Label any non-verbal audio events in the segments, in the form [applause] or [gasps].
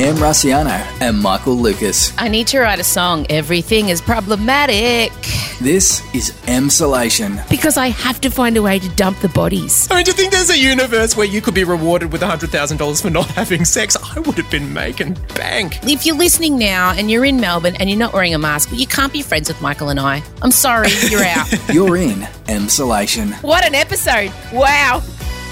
Em Rusciano and Michael Lucas. I need to write a song. Everything is problematic. This is Emsolation. Because I have to find a way to dump the bodies. I mean, do you think there's a universe where you could be rewarded with $100,000 for not having sex? I would have been making bank. If you're listening now and you're in Melbourne and you're not wearing a mask, well, you can't be friends with Michael and I. I'm sorry, you're [laughs] out. You're in Emsolation. What an episode! Wow.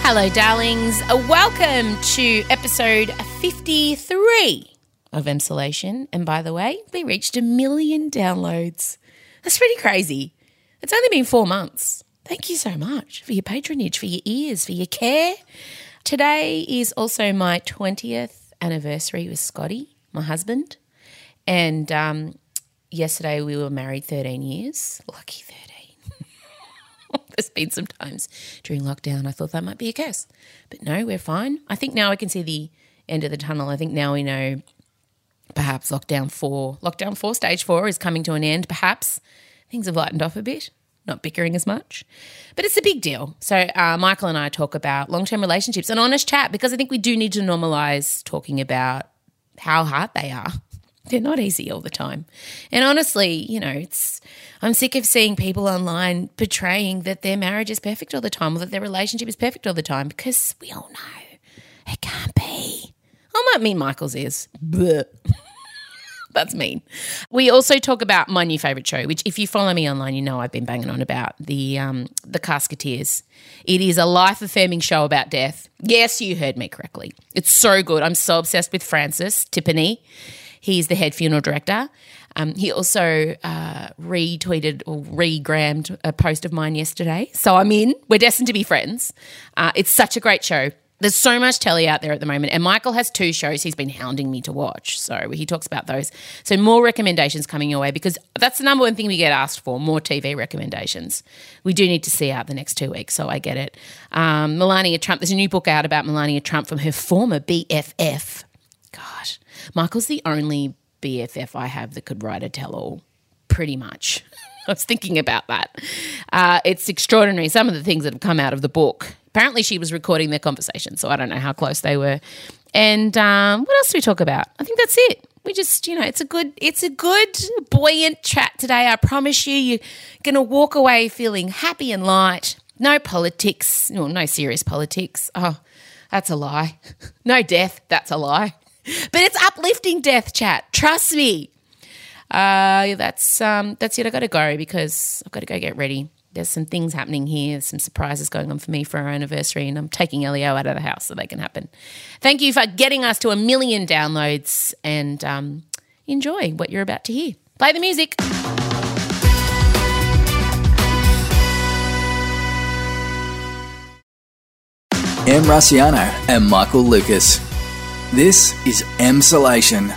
Hello, darlings. Uh, Welcome to episode 53 of Emsolation. And by the way, we reached a million downloads. That's pretty crazy. It's only been four months. Thank you so much for your patronage, for your ears, for your care. Today is also my 20th anniversary with Scotty, my husband. And um, yesterday we were married 13 years. Lucky 13. [laughs] There's been some times during lockdown I thought that might be a curse. But no, we're fine. I think now I can see the end of the tunnel. I think now we know perhaps lockdown four, lockdown four, stage four is coming to an end. Perhaps things have lightened off a bit, not bickering as much. But it's a big deal. So uh, Michael and I talk about long term relationships and honest chat because I think we do need to normalize talking about how hard they are. [laughs] They're not easy all the time. And honestly, you know, it's I'm sick of seeing people online portraying that their marriage is perfect all the time or that their relationship is perfect all the time because we all know it can't be. I might mean Michael's is. [laughs] That's mean. We also talk about my new favorite show, which if you follow me online, you know I've been banging on about the um, the Casketeers. It is a life affirming show about death. Yes, you heard me correctly. It's so good. I'm so obsessed with Francis Tipene. He's the head funeral director. Um, he also uh, retweeted or regrammed a post of mine yesterday. So I'm in. We're destined to be friends. Uh, it's such a great show. There's so much telly out there at the moment, and Michael has two shows he's been hounding me to watch. So he talks about those. So more recommendations coming your way because that's the number one thing we get asked for: more TV recommendations. We do need to see out the next two weeks, so I get it. Um, Melania Trump. There's a new book out about Melania Trump from her former BFF. Gosh, Michael's the only BFF I have that could write a tell-all. Pretty much. [laughs] I was thinking about that. Uh, it's extraordinary. Some of the things that have come out of the book. Apparently, she was recording their conversation, so I don't know how close they were. And um, what else do we talk about? I think that's it. We just, you know, it's a good, it's a good buoyant chat today. I promise you, you're going to walk away feeling happy and light. No politics, no, no serious politics. Oh, that's a lie. [laughs] No death, that's a lie. But it's uplifting death chat. Trust me. Uh, that's um, that's it. I got to go because I've got to go get ready. There's some things happening here. There's some surprises going on for me for our anniversary, and I'm taking Elio out of the house so they can happen. Thank you for getting us to a million downloads, and um, enjoy what you're about to hear. Play the music. Em Rusciano and Michael Lucas. This is Emsolation.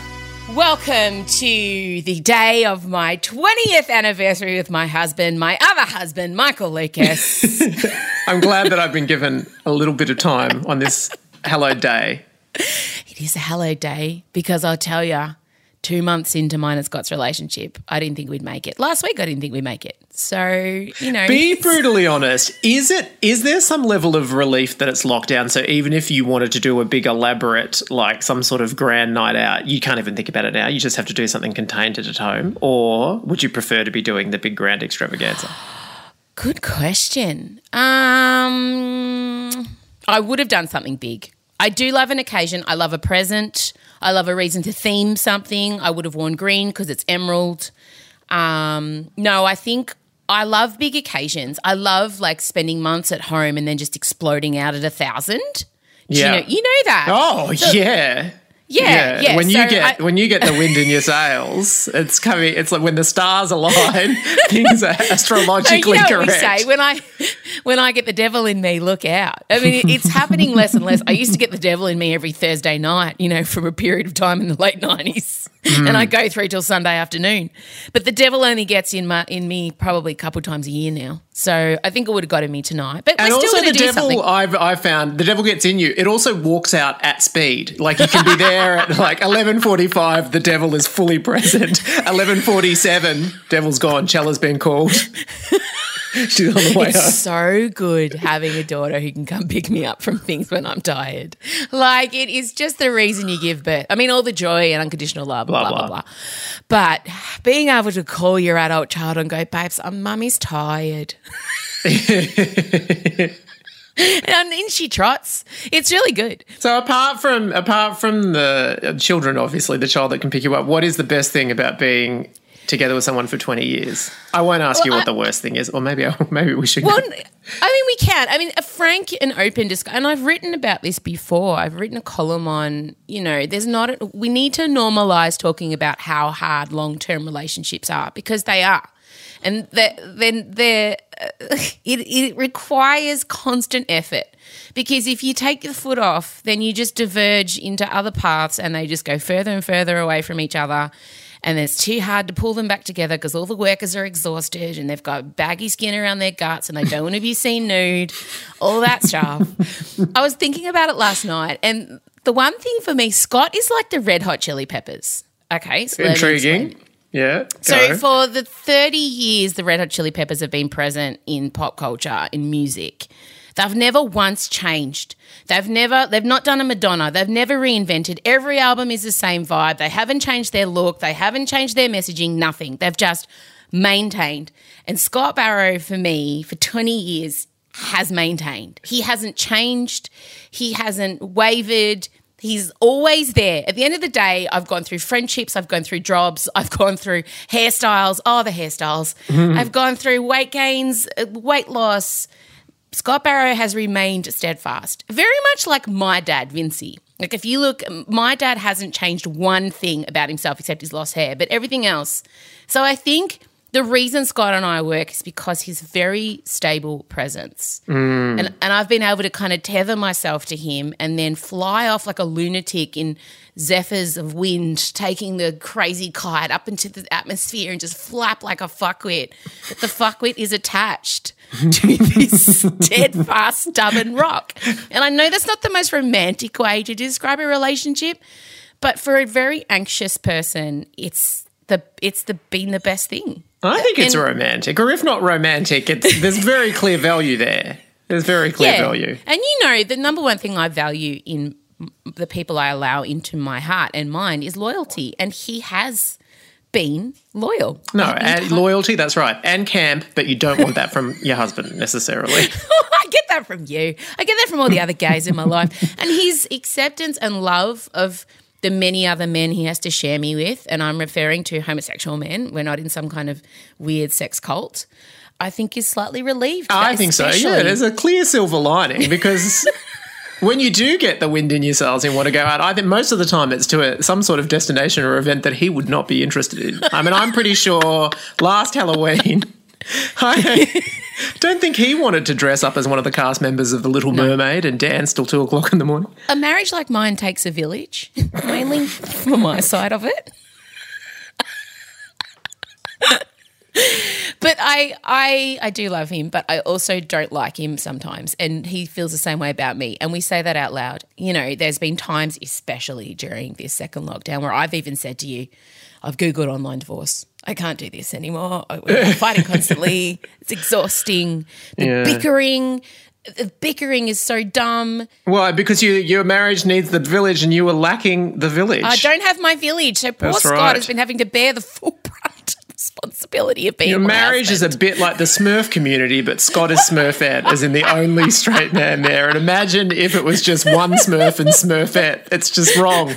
Welcome to the day of my 20th anniversary with my husband, my other husband, Michael Lucas. [laughs] I'm glad that I've been given a little bit of time on this hello day. It is a hello day because I'll tell you, two months into mine and Scott's relationship, I didn't think we'd make it. Last week, I didn't think we'd make it. So, you know. Be brutally honest. Is it? Is there some level of relief that it's locked down? So even if you wanted to do a big elaborate, like some sort of grand night out, you can't even think about it now. You just have to do something contained at home. Or would you prefer to be doing the big grand extravaganza? [gasps] Good question. Um, I would have done something big. I do love an occasion. I love a present. I love a reason to theme something. I would have worn green because it's emerald. Um, no, I think I love big occasions. I love like spending months at home and then just exploding out at a thousand. Do Yeah. You know, you know that. Oh yeah. Yeah, yeah. When you So get I- when you get the wind in your [laughs] sails, it's coming. It's like when the stars align, [laughs] things are astrologically you know what we correct. say when I when I get the devil in me, look out. I mean, it's happening less and less. I used to get the devil in me every Thursday night, you know, from a period of time in the late nineties, Mm. and I go through till Sunday afternoon. But the devil only gets in my in me probably a couple times a year now. So I think it would have got in me tonight. But And also, the devil, something. I've, I've found, the devil gets in you. It also walks out at speed. Like you can be there at like 11.45, the devil is fully present. [laughs] 11.47, devil's gone, Chella's been called. [laughs] [laughs] She's on the way home. It's so good having a daughter who can come pick me up from things when I'm tired. Like it is just the reason you give birth. I mean, all the joy and unconditional love, blah blah blah. blah. blah. But being able to call your adult child and go, babes, I'm mummy's tired. [laughs] and then she trots. It's really good. So apart from apart from the children, obviously the child that can pick you up, what is the best thing about being together with someone for twenty years? I won't ask you Well, what the worst thing is, or maybe [laughs] maybe we should. Well, I mean, we can. I mean, a frank and open discussion. And I've written about this before. I've written a column on, you know, there's not, a, we need to normalize talking about how hard long term relationships are because they are. And that- then they're, uh, [laughs] it, it requires constant effort because if you take your foot off, then you just diverge into other paths and they just go further and further away from each other and it's too hard to pull them back together because all the workers are exhausted and they've got baggy skin around their guts and they don't want to be seen nude, all that stuff. [laughs] I was thinking about it last night, and the one thing for me, Scott is like the Red Hot Chili Peppers. Okay, so let me explain. Intriguing. Yeah. So go. for the 30 years the Red Hot Chili Peppers have been present in pop culture, in music, they've never once changed. They've never they've not done a Madonna. They've never reinvented. Every album is the same vibe. They haven't changed their look. They haven't changed their messaging, nothing. They've just maintained. And Scott Barrow for me for 20 years has maintained. He hasn't changed. He hasn't wavered. He's always there. At the end of the day, I've gone through friendships, I've gone through jobs, I've gone through hairstyles. Oh, the hairstyles. I've gone through weight gains, uh, weight loss. Scott Barrow has remained steadfast, very much like my dad, Vincey. Like, if you look, my dad hasn't changed one thing about himself except he's lost hair, but everything else. So I think the reason Scott and I work is because his very stable presence. Mm. And, and I've been able to kind of tether myself to him and then fly off like a lunatic in zephyrs of wind, taking the crazy kite up into the atmosphere and just flap like a fuckwit. But the fuckwit is attached [laughs] to this steadfast, stubborn rock. And I know that's not the most romantic way to describe a relationship, but for a very anxious person, it's the it's the been the best thing. I think it's and- romantic, or if not romantic, it's there's very clear value there. There's very clear value. And you know, the number one thing I value in the people I allow into my heart and mind is loyalty. And he has been loyal. No, and loyalty, that's right. And camp, but you don't want that from your husband necessarily. [laughs] I get that from you. I get that from all the other gays in my life. And his acceptance and love of the many other men he has to share me with, and I'm referring to homosexual men, we're not in some kind of weird sex cult, I think is slightly relieved. I think so. Yeah, there's a clear silver lining because [laughs] when you do get the wind in your sails and want to go out, I think most of the time it's to a, some sort of destination or event that he would not be interested in. I mean, I'm pretty sure last Halloween, I [laughs] don't think he wanted to dress up as one of the cast members of The Little Mermaid and dance till two o'clock in the morning. A marriage like mine takes a village, [laughs] mainly for my side of it. [laughs] but I, I, I do love him, but I also don't like him sometimes, and he feels the same way about me. And we say that out loud. You know, there's been times, especially during this second lockdown, where I've even said to you, "I've googled online divorce. I can't do this anymore. We're fighting constantly. [laughs] It's exhausting. The Yeah. bickering." The bickering is so dumb. Why? because you, your marriage needs the village and you were lacking the village. I don't have my village, so poor That's Scott right. has been having to bear the full [laughs] brunt of responsibility of being Your marriage is a bit like the Smurf community, but Scott is Smurfette, as in the only straight man there. And imagine if it was just one Smurf and Smurfette. It's just wrong.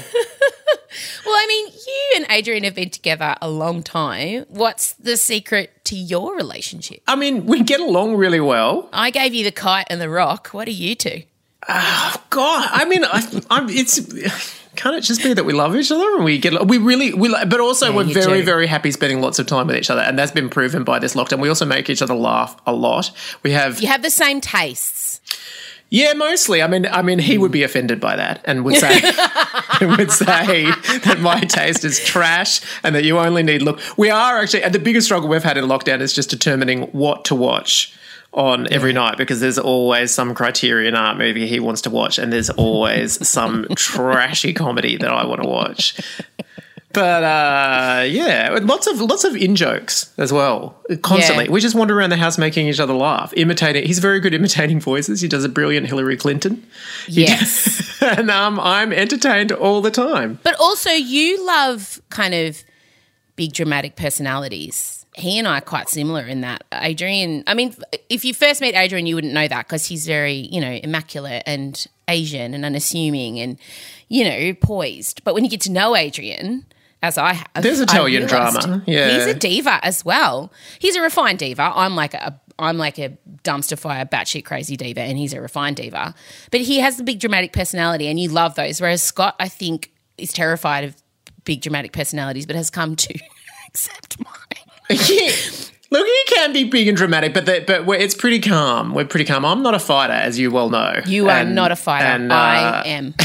Well, I mean, you and Adrian have been together a long time. What's the secret to your relationship? I mean, we get along really well. I gave you the kite and the rock. What are you two? Oh God, I mean, I, I'm, it's can't it just be that we love each other and we get we really we but also Yeah, we're very do. very happy spending lots of time with each other and that's been proven by this lockdown. We also make each other laugh a lot. We have You have the same tastes. Yeah, mostly. I mean, I mean, he would hmm. be offended by that and would say [laughs] would say that my taste is trash and that you only need look. We are actually, and the biggest struggle we've had in lockdown is just determining what to watch on every night because there's always some Criterion art movie he wants to watch, and there's always some [laughs] trashy comedy that I want to watch. But uh, yeah, lots of lots of in jokes as well. Constantly, Yeah. we just wander around the house making each other laugh, imitating. He's very good imitating voices. He does a brilliant Hillary Clinton, Yes. [laughs] and um, I'm entertained all the time. But also, you love kind of big dramatic personalities. He and I are quite similar in that. Adrian, I mean, if you first meet Adrian, you wouldn't know that because he's very, you know, immaculate and Asian and unassuming and, you know, poised. But when you get to know Adrian, as I have, There's Italian drama, yeah. he's a diva as well. He's a refined diva. I'm like a I'm like a dumpster fire, batshit crazy diva, and he's a refined diva. But he has the big dramatic personality, and you love those. Whereas Scott, I think, is terrified of big dramatic personalities, but has come to [laughs] accept mine. [laughs] Look, he can be big and dramatic, but the, but we're, it's pretty calm. We're pretty calm. I'm not a fighter, as you well know. You are not a fighter. and, I uh, am. [laughs]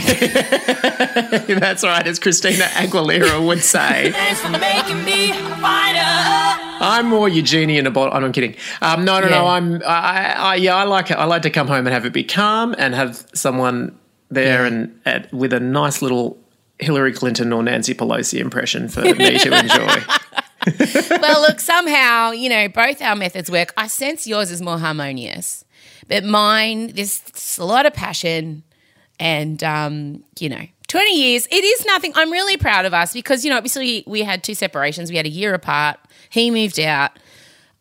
That's right, as Christina Aguilera would say. [laughs] Thanks for making me a fighter. I'm more Eugenie in a bottle. I'm kidding. Um, no, no, Yeah. no. I'm. I, I, yeah, I like it. I like to come home and have it be calm and have someone there and at, with a nice little Hillary Clinton or Nancy Pelosi impression for me to enjoy. [laughs] [laughs] well, look, somehow, you know, both our methods work. I sense yours is more harmonious, but mine, there's a lot of passion and, um, you know, 20 years, it is nothing. I'm really proud of us because, you know, obviously we had two separations. We had a year apart. He moved out.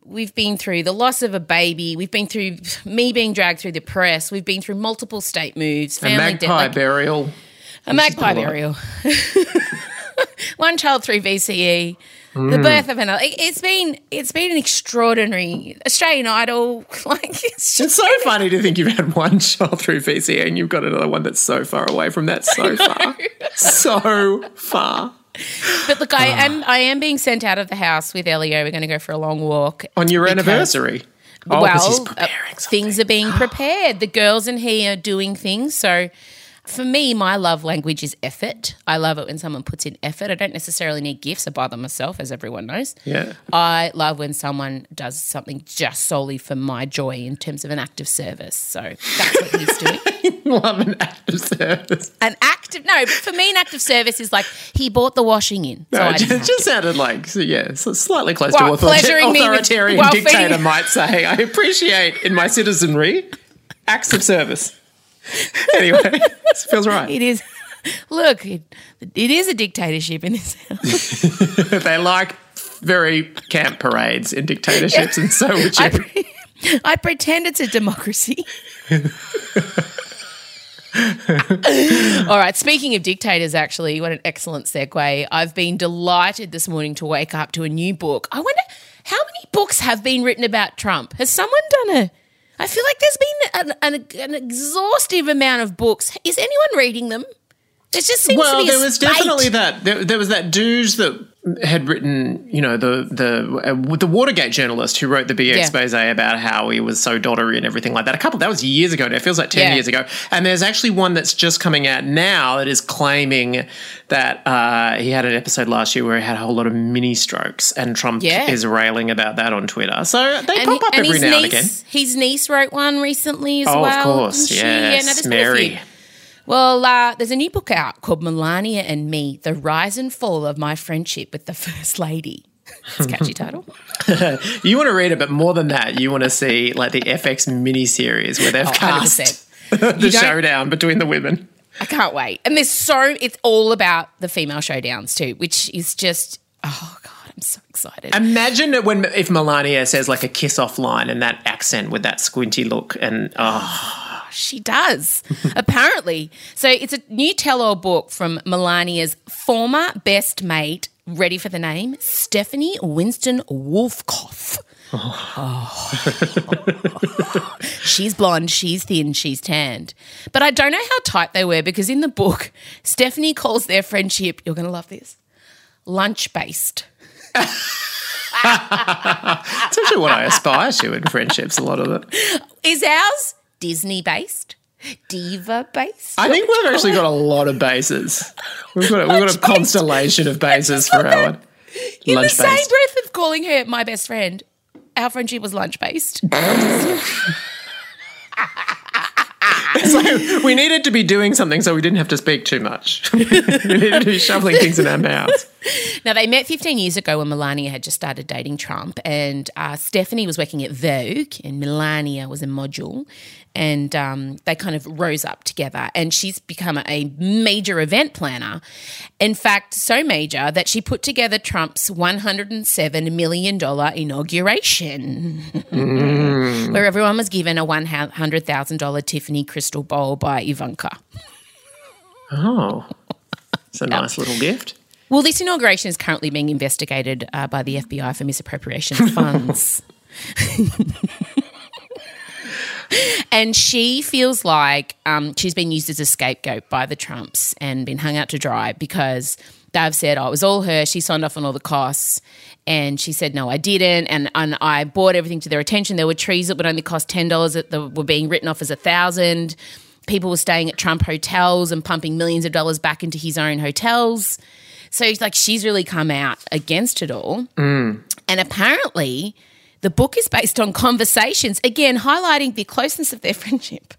We've been through the loss of a baby. We've been through me being dragged through the press. We've been through multiple state moves, A family magpie death. like- burial. a magpie a burial. [laughs] One child through VCE. Mm. The birth of another. It- It's been it's been an extraordinary Australian Idol. [laughs] Like it's just It's so funny to think you've had one child through VCE and you've got another one that's so far away from that. So [laughs] far, so far. But look, I am I am being sent out of the house with Elio. We're going to go for a long walk On your anniversary. Oh, well, uh, things are being prepared. The girls in here are doing things. So for me, my love language is effort. I love it when someone puts in effort. I don't necessarily need gifts. I buy them myself, as everyone knows. Yeah. I love when someone does something just solely for my joy in terms of an act of service. So that's what he's doing. [laughs] Love an act of service. An act of no, but for me, an act of service is like he bought the washing in. So No, it just, just sounded like, so yeah, so slightly close Well, to author- pleasuring me with- authoritarian while dictator feeding- might say. I appreciate in my citizenry acts of service. [laughs] Anyway, it feels right. It is. Look, it, it is a dictatorship in this house. [laughs] [laughs] they like very camp parades in dictatorships, and so would you. I, pre- I pretend it's a democracy. All right. Speaking of dictators, actually, what an excellent segue. I've been delighted this morning to wake up to a new book. I wonder how many books have been written about Trump. Has someone done a? I feel like there's been an, an, an exhaustive amount of books. Is anyone reading them? There just seems to well, be a there was spate. definitely that. There, there was that dude that had written, you know, the the uh, the Watergate journalist who wrote the big Yeah. expose about how he was so doddery and everything like that. A couple that was years ago. Now it feels like ten Yeah. years ago. And there's actually one that's just coming out now that is claiming that uh, he had an episode last year where he had a whole lot of mini strokes, and Trump Yeah. is railing about that on Twitter. So they And, pop up every now niece, and again. his niece wrote one recently as Oh, well. of course, didn't she? yes, no, there's a few. Mary. Well, uh, there's a new book out called Melania and Me: The Rise and Fall of My Friendship with the First Lady. It's a catchy title. [laughs] You want to read it, but more than that, you want to see like the FX miniseries where they've Oh, cast 100%. [laughs] the showdown between the women. I can't wait. And there's so it's all about the female showdowns too, which is just oh god, I'm so excited. Imagine when if Melania says like a kiss off line and that accent with that squinty look and oh, oh She does, [laughs] apparently. So it's a new tell-all book from Melania's former best mate. Ready for the name? Stephanie Winston Wolkoff. Oh. [laughs] she's blonde, she's thin, she's tanned. But I don't know how tight they were because in the book, Stephanie calls their friendship, you're going to love this, lunch based. [laughs] it's actually what I aspire to in friendships. A lot of it. Is ours Disney based? Diva based? I think we've actually got a lot of bases. We've got a, we've got a [laughs] constellation of bases for our In the lunch same breath of calling her my best friend, our friendship was lunch based. [laughs] So we needed to be doing something so we didn't have to speak too much. [laughs] we needed to be shoveling things in our mouths. Now, they met 15 years ago when Melania had just started dating Trump, and uh, Stephanie was working at Vogue, and Melania was a module. And um, they kind of rose up together, and she's become a major event planner. In fact, so major that she put together Trump's $107 million inauguration, [laughs] where everyone was given a $100,000 Tiffany crystal bowl by Ivanka. Oh, it's a nice little gift. Well, this inauguration is currently being investigated uh, by the FBI for misappropriation of funds. [laughs] and she feels like um, she's been used as a scapegoat by the Trumps and been hung out to dry because they've said, oh, it was all her. She signed off on all the costs. And she said, no, I didn't. And, and I brought everything to their attention. There were trees that would only cost $10 that were being written off as a 1000 People were staying at Trump hotels and pumping millions of dollars back into his own hotels. So it's like she's really come out against it all. And apparently, the book is based on conversations, again, highlighting the closeness of their [laughs] friendship,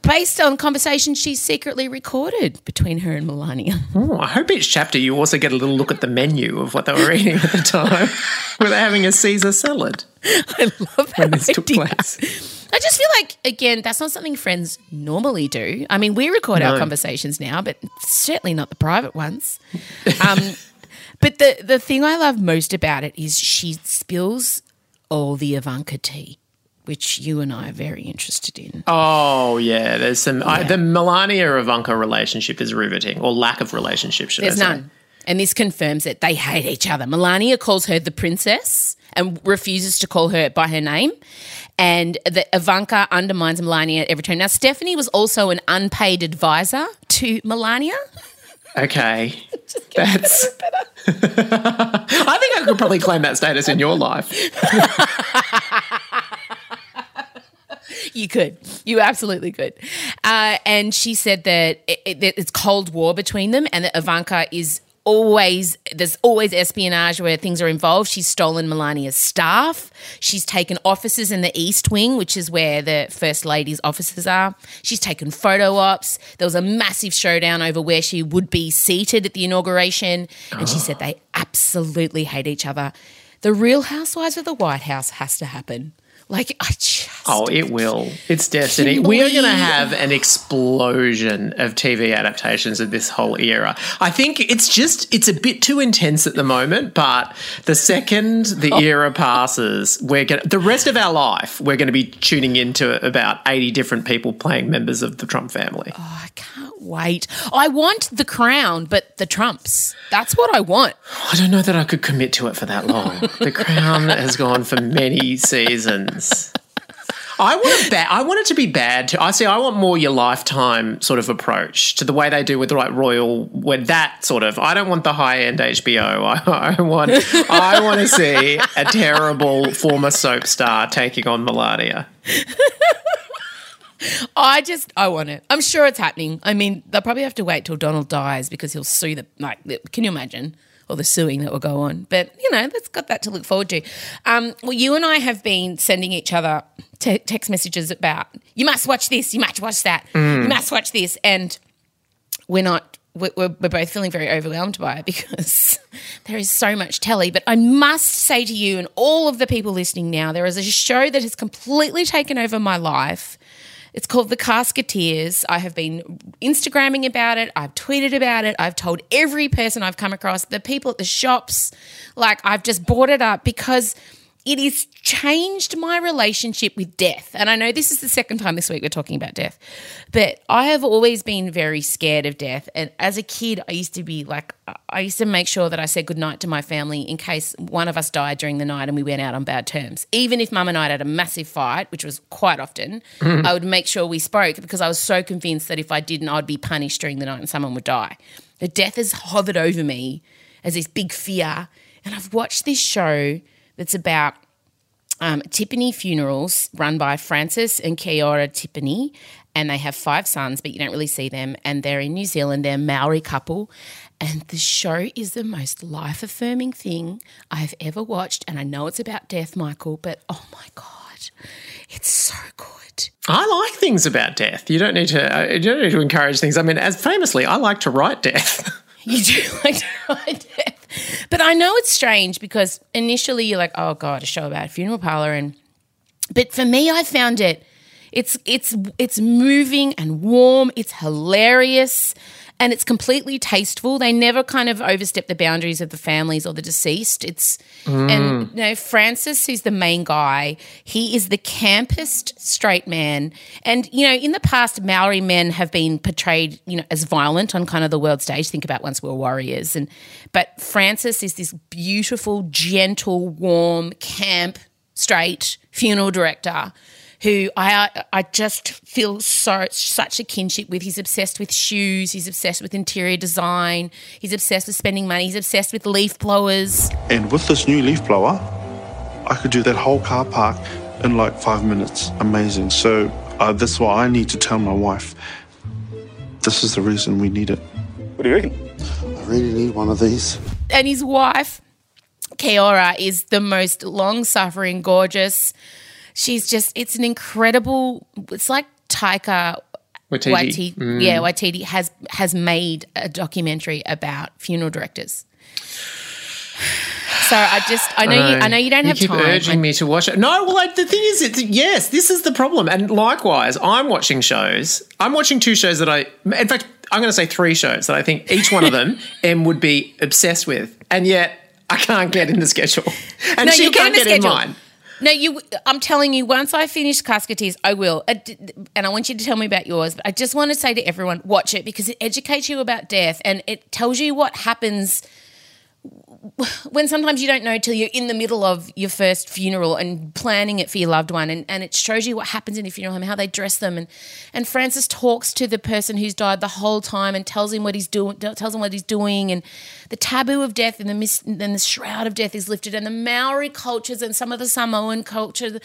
based on conversations she secretly recorded between her and Melania. Oh, I hope each chapter you also get a little look at the menu of what they were eating at the time. [laughs] were they having a Caesar salad I love that when this took place? I just feel like, again, that's not something friends normally do. I mean, we record our conversations now, but certainly not the private ones. Um, [laughs] but the, the thing I love most about it is she spills all the Ivanka tea, which you and I are very interested in. Oh yeah, there's some. I, the Melania Ivanka relationship is riveting, or lack of relationship. Should There's I say? none. And this confirms that they hate each other. Melania calls her the princess and refuses to call her by her name. And the Ivanka undermines Melania at every turn. Now, Stephanie was also an unpaid advisor to Melania. [laughs] Okay, [laughs] [laughs] that's. [laughs] I think I could probably claim that status in your life. You could. You absolutely could. Uh, and she said that, it, it, that it's Cold War between them and that Ivanka is always, there's always espionage where things are involved. She's stolen Melania's staff. She's taken offices in the East Wing, which is where the First Lady's offices are. She's taken photo ops. There was a massive showdown over where she would be seated at the inauguration. And she said they absolutely hate each other. The real Housewives of the White House has to happen. Like, I just. Oh, it will. It's destiny. We are going to have an explosion of TV adaptations of this whole era. I think it's just, it's a bit too intense at the moment, but the second the Oh. era passes, we're going to, the rest of our life, we're going to be tuning into about 80 different people playing members of the Trump family. Oh, I can't wait. I want the crown, but the Trumps. That's what I want. I don't know that I could commit to it for that long. the Crown has gone for many seasons. I want bad. I want it to be bad too. I see. I want more your lifetime sort of approach to the way they do with like royal. When that sort of. I don't want the high end HBO. I, [laughs] I want. I want to see a terrible former soap star taking on Melania. [laughs] I just, I want it. I'm sure it's happening. I mean, they'll probably have to wait till Donald dies because he'll sue the, like, can you imagine? All the suing that will go on. But, you know, that's got that to look forward to. Um, well, you and I have been sending each other te- text messages about, you must watch this, you must watch that, you must watch this. And we're not we're we're both feeling very overwhelmed by it because [laughs] there is so much telly but i must say to you and all of the people listening now there is a show that has completely taken over my life it's called The Casketeers. I have been Instagramming about it. I've tweeted about it. I've told every person I've come across, the people at the shops. Like, I've just bought it up because it has changed my relationship with death. And I know this is the second time this week we're talking about death, but I have always been very scared of death. And as a kid, I used to be like, I used to make sure that I said goodnight to my family in case one of us died during the night and we went out on bad terms. Even if mum and I had a massive fight, which was quite often, mm-hmm. I would make sure we spoke because I was so convinced that if I didn't, I'd be punished during the night and someone would die. The death has hovered over me as this big fear. And I've watched this show that's about um, Tipene Funerals, run by Francis and Kaiora Tipene, and they have five sons, but you don't really see them. And they're in New Zealand. They're a Maori couple, and the show is the most life affirming thing I've ever watched. And I know it's about death, Michael, but oh my god, It's so good. I like things about death. You don't need to. uh, You don't need to encourage things. I mean, as famously, I like to write death. [laughs] You do like to write death. But I know it's strange because initially you're like, oh God, a show about a funeral parlor. And but for me, I found it it's it's it's moving and warm, it's hilarious. And it's completely tasteful. They never kind of overstep the boundaries of the families or the deceased. It's and mm. you know Francis, who's the main guy, he is the campest straight man. And you know, in the past, Maori men have been portrayed, you know, as violent on kind of the world stage. Think about once we were warriors, and but Francis is this beautiful, gentle, warm, camp, straight funeral director who I I just feel so such a kinship with. He's obsessed with shoes. He's obsessed with interior design. He's obsessed with spending money. He's obsessed with leaf blowers. And with this new leaf blower, I could do that whole car park in like five minutes. Amazing. So uh, that's why I need to tell my wife. This is the reason we need it. What do you reckon? I really need one of these. and his wife, Kaiora, is the most long suffering, gorgeous. She's just, it's an incredible, it's like Taika Waititi. Waititi, mm. yeah, Waititi has has made a documentary about funeral directors. [sighs] So I just, I know, you, I know you don't you have keep time. urging me to watch it. No, well, like, the thing is, it's, yes, this is the problem. And likewise, I'm watching shows. I'm watching two shows that I, in fact, I'm going to say three shows that I think each one of them [laughs] Em would be obsessed with, and yet I can't get in the schedule, and No, she get in can't the get in schedule. mine. No, you. I'm telling you. Once I finish Casketeers, I will, uh, and I want you to tell me about yours. But I just want to say to everyone, watch it because it educates you about death and it tells you what happens when sometimes you don't know till you're in the middle of your first funeral and planning it for your loved one, and, and it shows you what happens in a funeral home, how they dress them, and and Francis talks to the person who's died the whole time and tells him what he's doing, tells him what he's doing, and the taboo of death and the mis- and the shroud of death is lifted, and the Maori cultures and some of the Samoan culture.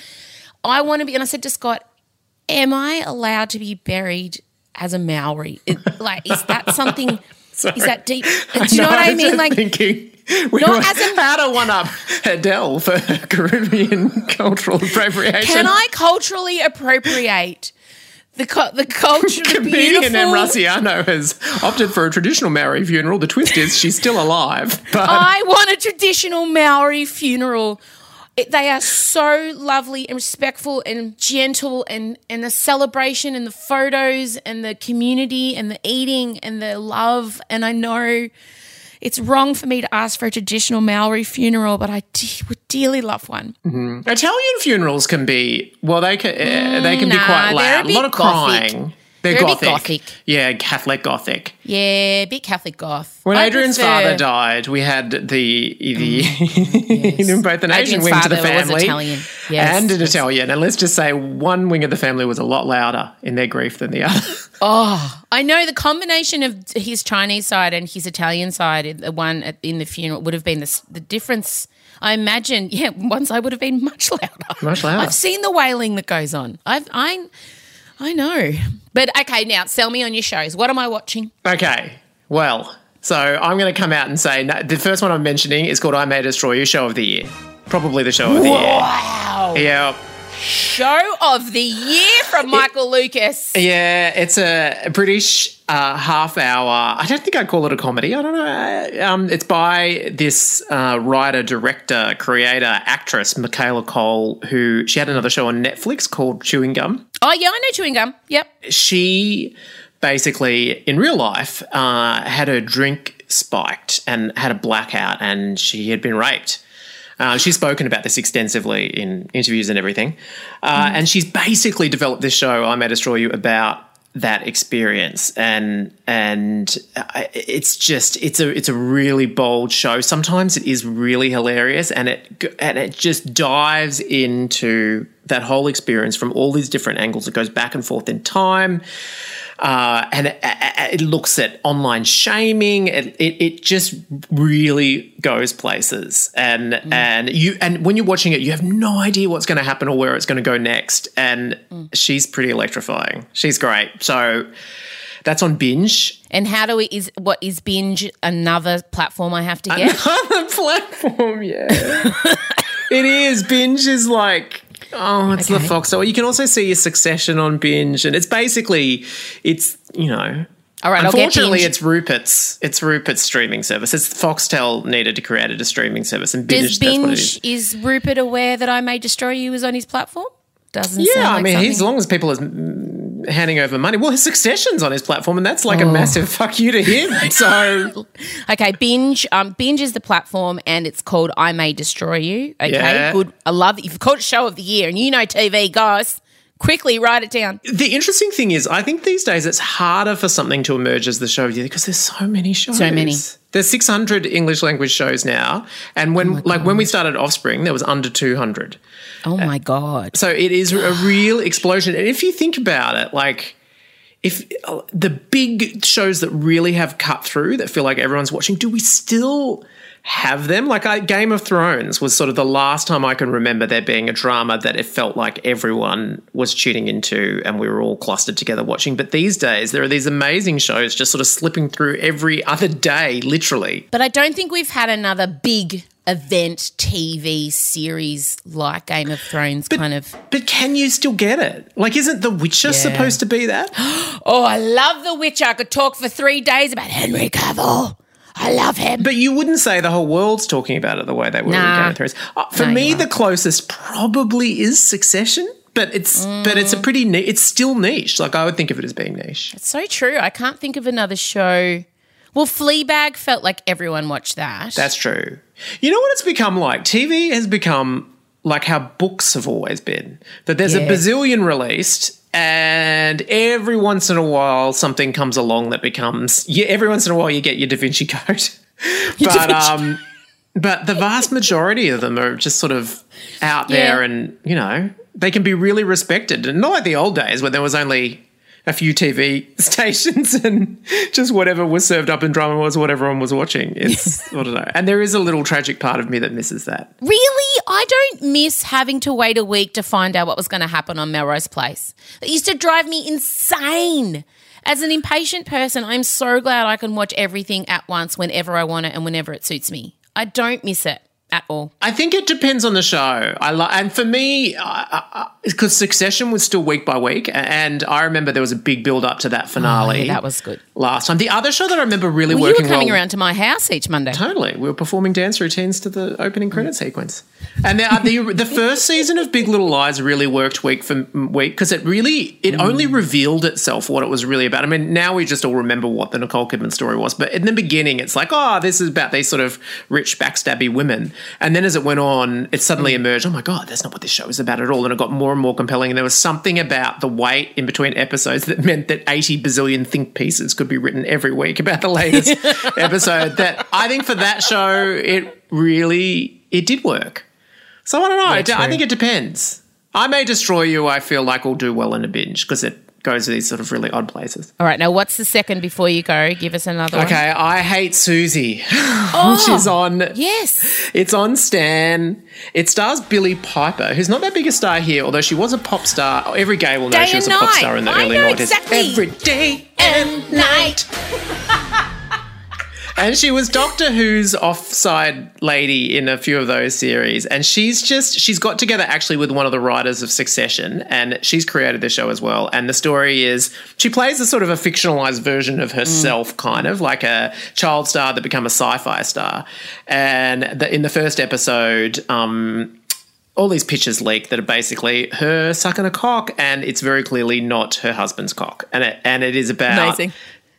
I want to be, and I said to Scott, "Am I allowed to be buried as a Maori? It- like, is that something?" Is that deep? [laughs] Do you know what I mean? Like, thinking. We Not were, as a- [laughs] how to one up Adele for Caribbean cultural appropriation. Can I culturally appropriate the the culture? the Comedian Em Rusciano has opted for a traditional Maori funeral. The twist is she's still alive, but I want a traditional Maori funeral. They are so lovely and respectful and gentle, and and the celebration and the photos and the community and the eating and the love. And I know it's wrong for me to ask for a traditional Maori funeral, but I de- would dearly love one. Italian funerals can be well. They can uh, they can be quite they're a loud. A, lot of gothic. crying. They're, They're a gothic. gothic. Yeah, Catholic gothic. Yeah, bit Catholic goth. When I Adrian's prefer- father died, we had the the mm. [laughs] in both an Asian wing to the family Italian. Yes, and an yes. Italian. And let's just say one wing of the family was a lot louder in their grief than the other. [laughs] Oh, I know the combination of his Chinese side and his Italian side, the one at, in the funeral, would have been the, the difference. I imagine, [laughs] yeah, one side would have been much louder. Much louder. I've seen the wailing that goes on. I've, I, I know. But okay, now sell me on your shows. What am I watching? Okay, well, so I'm going to come out and say no, the first one I'm mentioning is called "I May Destroy You" show of the year. Probably the show of the Wow. year. Wow. Yeah, Show of the year from Michael Lucas. yeah, it's a British uh, half hour. I don't think I'd call it a comedy. I don't know. Um, it's by this uh, writer, director, creator, actress, Michaela Coel, who she had another show on Netflix called Chewing Gum. Oh, yeah, I know chewing gum. Yep. she basically in real life uh, had her drink spiked and had a blackout and she had been raped uh, she's spoken about this extensively in interviews and everything. Uh, and she's basically developed this show i may destroy you about that experience. And and uh, it's just it's a it's a really bold show. Sometimes it is really hilarious and it and it just dives into that whole experience from all these different angles. It goes back and forth in time uh, and it, it looks at online shaming. It, it, it just really goes places, and mm. and you and when you're watching it, you have no idea what's going to happen or where it's going to go next. And mm. she's pretty electrifying. She's great. So that's on binge. And how do we, is, what is binge another platform I have to get? Another [laughs] platform, yeah. [laughs] it is. Binge is like Oh, it's the Okay. Fox. So you can also see your Succession on binge, and it's basically it's you know. All right, I'll get Unfortunately, Binge. it's Rupert's. It's Rupert's streaming service. It's Foxtel needed to create a streaming service, and binge. Does it is. Binge, is Rupert aware that I May Destroy You is on his platform? Doesn't Yeah, I like mean, something- as long as people mm, handing over money, well, his Succession's on his platform, and that's like a massive [laughs] fuck you to him. So [laughs] Okay, binge. Um, binge is the platform, and it's called "I May Destroy You." Okay, Yeah. good. I love that you've called it show of the year, and you know TV, guys. Quickly write it down. the interesting thing is, I think these days it's harder for something to emerge as the show of the year because there's so many shows. So many. There's 600 English language shows now, and when like when we started Offspring, there was under 200. Oh my god! So it is a real explosion. And if you think about it, like if uh, the big shows that really have cut through that feel like everyone's watching, do we still have them? Like I, Game of Thrones was sort of the last time I can remember there being a drama that it felt like everyone was tuning into and we were all clustered together watching. But these days there are these amazing shows just sort of slipping through every other day, literally. But I don't think we've had another big event TV series like Game of Thrones kind of. But can you still get it? Like, isn't The Witcher supposed to be that? [gasps] Oh, I love The Witcher. I could talk for three days about Henry Cavill. I love him. But you wouldn't say the whole world's talking about it the way they were Nah. in Game of Thrones. Uh, for No, me, the closest probably is Succession, but it's but it's a Mm. pretty ni- it's still niche. Like I would think of it as being niche. It's so true. I can't think of another show. Well, Fleabag felt like everyone watched that. That's true. You know what it's become like? TV has become like how books have always been. That there's Yeah. a bazillion released. And every once in a while, something comes along that becomes. Yeah, every once in a while, you get your Da Vinci [laughs] Code. but um, but the vast majority of them are just sort of out there, and you know they can be really respected, and not like the old days when there was only a few TV [laughs] stations and just whatever was served up in drama was what everyone was watching. It's [laughs] I don't know, and there is a little tragic part of me that misses that. Really? I don't miss having to wait a week to find out what was going to happen on Melrose Place. It used to drive me insane. As an impatient person, I'm so glad I can watch everything at once whenever I want it and whenever it suits me. I don't miss it at all. I think it depends on the show. I li- and for me, because Succession was still week by week, and I remember there was a big build up to that finale. Oh, Yeah, that was good. last time. The other show that I remember really Well, you working were coming well. around to my house each Monday. Totally, we were performing dance routines to the opening credit sequence, and the uh, the, the first season of Big Little Lies really worked week for week because it really it mm. only revealed itself what it was really about. I mean, now we just all remember what the Nicole Kidman story was, but in the beginning, it's like, oh, this is about these sort of rich backstabby women, and then as it went on, it suddenly mm. emerged. Oh my god, that's not what this show is about at all, and it got more and more compelling. And there was something about the wait in between episodes that meant that eighty bazillion think pieces could be written every week about the latest [laughs] episode. That I think for that show, it really it did work. So I don't know. I. I think it depends. I may destroy you. I feel like will do well in a binge because it goes to these sort of really odd places. All right, now what's the second before you go? Give us another one. Okay, I hate Susie, [laughs] which Oh. is on. Yes. It's on Stan. It stars Billie Piper, who's not that big a star here, although she was a pop star. Every gay will know Day she was a and pop star in the I early know 90s. exactly. Every day and night. [laughs] And she was Doctor Who's offside lady in a few of those series. And she's just, she's got together actually with one of the writers of Succession, and she's created the show as well. And the story is she plays a sort of a fictionalized version of herself, kind of like a child star that become a sci fi star. And the, in the first episode, um, all these pictures leak that are basically her sucking a cock, and it's very clearly not her husband's cock. And it, and it is about. Amazing.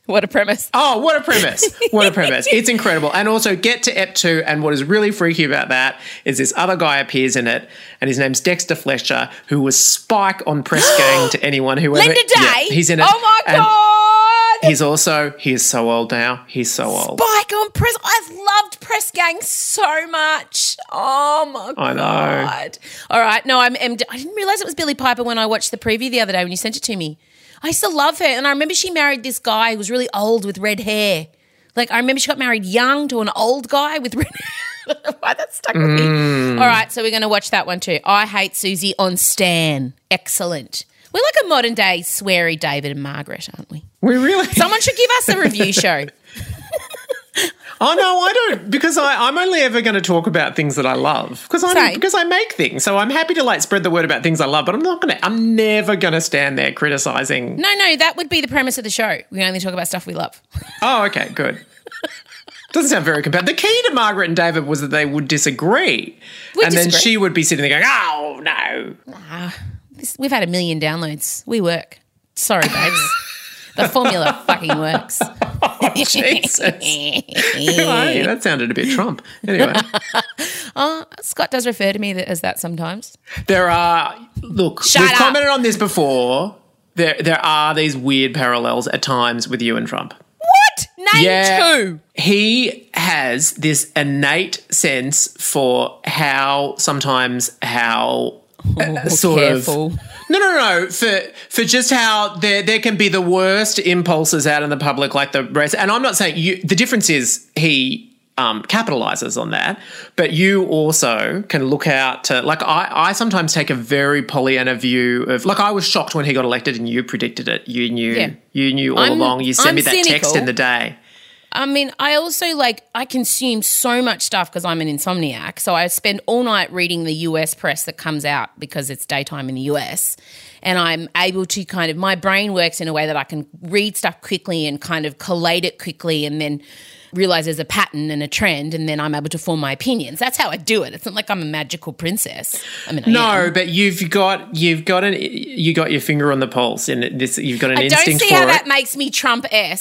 What a premise. Oh, what a premise. [laughs] What a premise. It's incredible. And also get to Ep 2, and what is really freaky about that is this other guy appears in it, and his name's Dexter Fletcher, who was Spike on Press [gasps] Gang to anyone who ever. Lynda Day. Yeah, he's in it. Oh my And god. He's also, he is so old now. He's so old. Spike on press. I've loved Press Gang so much. Oh my god. I know. All right, no, I'm, I'm. I didn't realize it was Billie Piper when I watched the preview the other day when you sent it to me. I used to love her, and I remember she married this guy who was really old with red hair. Like I remember she got married young to an old guy with red. hair. [laughs] Why that stuck with me? Mm. All right, so we're going to watch that one too. I hate Susie on Stan. Excellent. We're like a modern day sweary David and Margaret, aren't we? We really. Someone should give us a review [laughs] show. [laughs] Oh no, I don't because I, I'm only ever going to talk about things that I love because I'm because I make things. So I'm happy to like spread the word about things I love, but I'm not going to. I'm never going to stand there criticizing. No, no, that would be the premise of the show. We only talk about stuff we love. [laughs] Oh, okay, good. Doesn't sound very compelling. The key to Margaret and David was that they would disagree, We and then she would be sitting there going, "Oh no." This, we've had a million downloads. We work. Sorry, babes. [laughs] the formula fucking works. [laughs] Jesus. Hey, that sounded a bit Trump. Anyway, [laughs] Scott does refer to me as that sometimes. there are look. Shut we've up. commented on this before. There, there are these weird parallels at times with you and Trump. What? Name two. He has this innate sense for how sometimes how uh, sort careful. of no no no for for just how there there can be the worst impulses out in the public like the rest and I'm not saying you the difference is he um, capitalizes on that, but you also can look out to like I, I sometimes take a very Pollyanna view of like I was shocked when he got elected and you predicted it. You knew Yeah. you knew all I'm- along. You sent I'm me that text in the day. I mean, I also like I consume so much stuff because I'm an insomniac. So I spend all night reading the US press that comes out because it's daytime in the US. And I'm able to kind of my brain works in a way that I can read stuff quickly and kind of collate it quickly and then realize there's a pattern and a trend and then I'm able to form my opinions. That's how I do it. It's not like I'm a magical princess. I mean, I No, am. but you've got you've got an you got your finger on the pulse, and this you've got an I don't instinct see for how it. that makes me Trump s.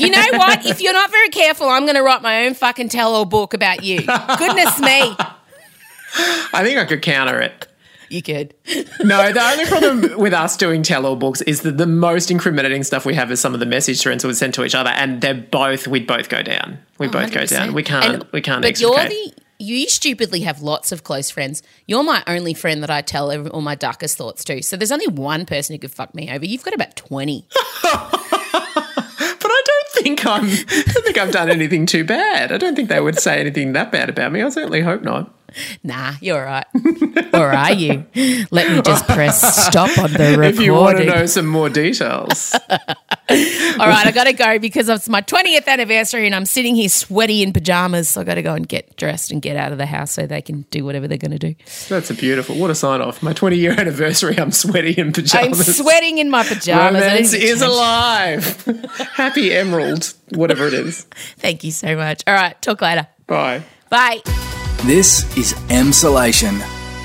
you know what? If you're not very careful, I'm going to write my own fucking tell-all book about you. Goodness me, [laughs] I think I could counter it. You could. [laughs] No, the only problem with us doing tell-all books is that the most incriminating stuff we have is some of the message threads we send to each other, and they're both we'd both go down. We both go down. We can't. Oh, And- we can't. But extricate. you're the you stupidly have lots of close friends. You're my only friend that I tell every, all my darkest thoughts to. So there's only one person who could fuck me over. You've got about twenty. [laughs] But I don't think I'm. I don't think I've done anything too bad. I don't think they would say anything that bad about me. I certainly hope not. [laughs] Nah, you're all right. or are you? Let me just press stop on the recording. If you want to know some more details, [laughs] All right, I got to go because it's my 20th anniversary and I'm sitting here sweaty in pajamas. So I got to go and get dressed and get out of the house so they can do whatever they're going to do. that's a beautiful. What a sign off! My 20 year anniversary. I'm sweaty in pajamas. I'm sweating in my pajamas. Romance is alive. [laughs] Happy Emerald, whatever it is. Thank you so much. All right, talk later. Bye. Bye. This is Emsolation.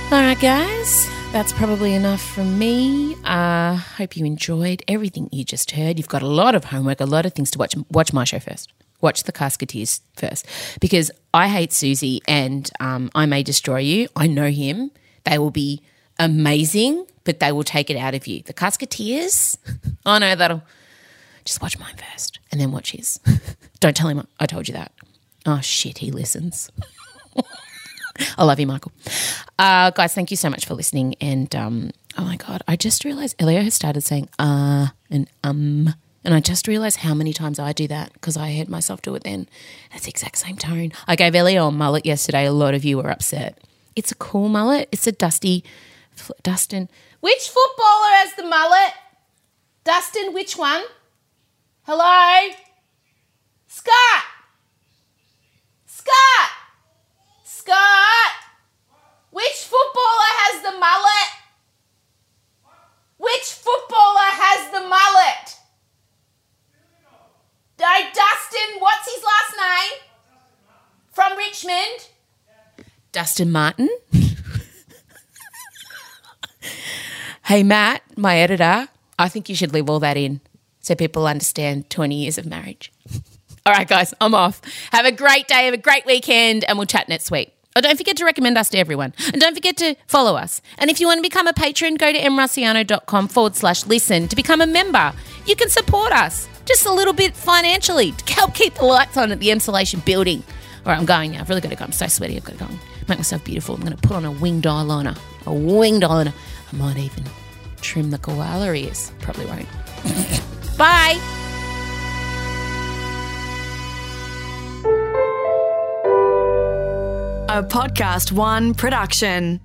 All right, guys. That's probably enough from me. Uh, hope you enjoyed everything you just heard. You've got a lot of homework, a lot of things to watch. Watch my show first. Watch the Casketeers first, because I hate Susie and um, I may destroy you. I know him. They will be amazing, but they will take it out of you. The Casketeers. [laughs] I know that'll. Just watch mine first, and then watch his. [laughs] Don't tell him I told you that. Oh shit, he listens. [laughs] I love you, Michael. Uh, guys, thank you so much for listening. And um, oh my God, I just realized Elio has started saying uh and um. And I just realized how many times I do that because I heard myself do it then. It's the exact same tone. I gave Elio a mullet yesterday. A lot of you were upset. It's a cool mullet. It's a dusty, Dustin. Which footballer has the mullet? Dustin, which one? Hello? Scott! Scott! Which footballer has the mullet? Which footballer has the mullet? No, Dustin, what's his last name? From Richmond? Dustin Martin. hey, Matt, my editor, I think you should leave all that in so people understand 20 years of marriage. All right, guys, I'm off. Have a great day, have a great weekend, and we'll chat next week. Oh, don't forget to recommend us to everyone. And don't forget to follow us. And if you want to become a patron, go to emrusciano.com forward slash listen to become a member. You can support us just a little bit financially to help keep the lights on at the Emsolation building. All right, I'm going now. I've really got to go. I'm so sweaty. I've got to go make myself beautiful. I'm going to put on a winged eyeliner. A winged eyeliner. I might even trim the koala ears. Probably won't. [laughs] Bye. A Podcast One production.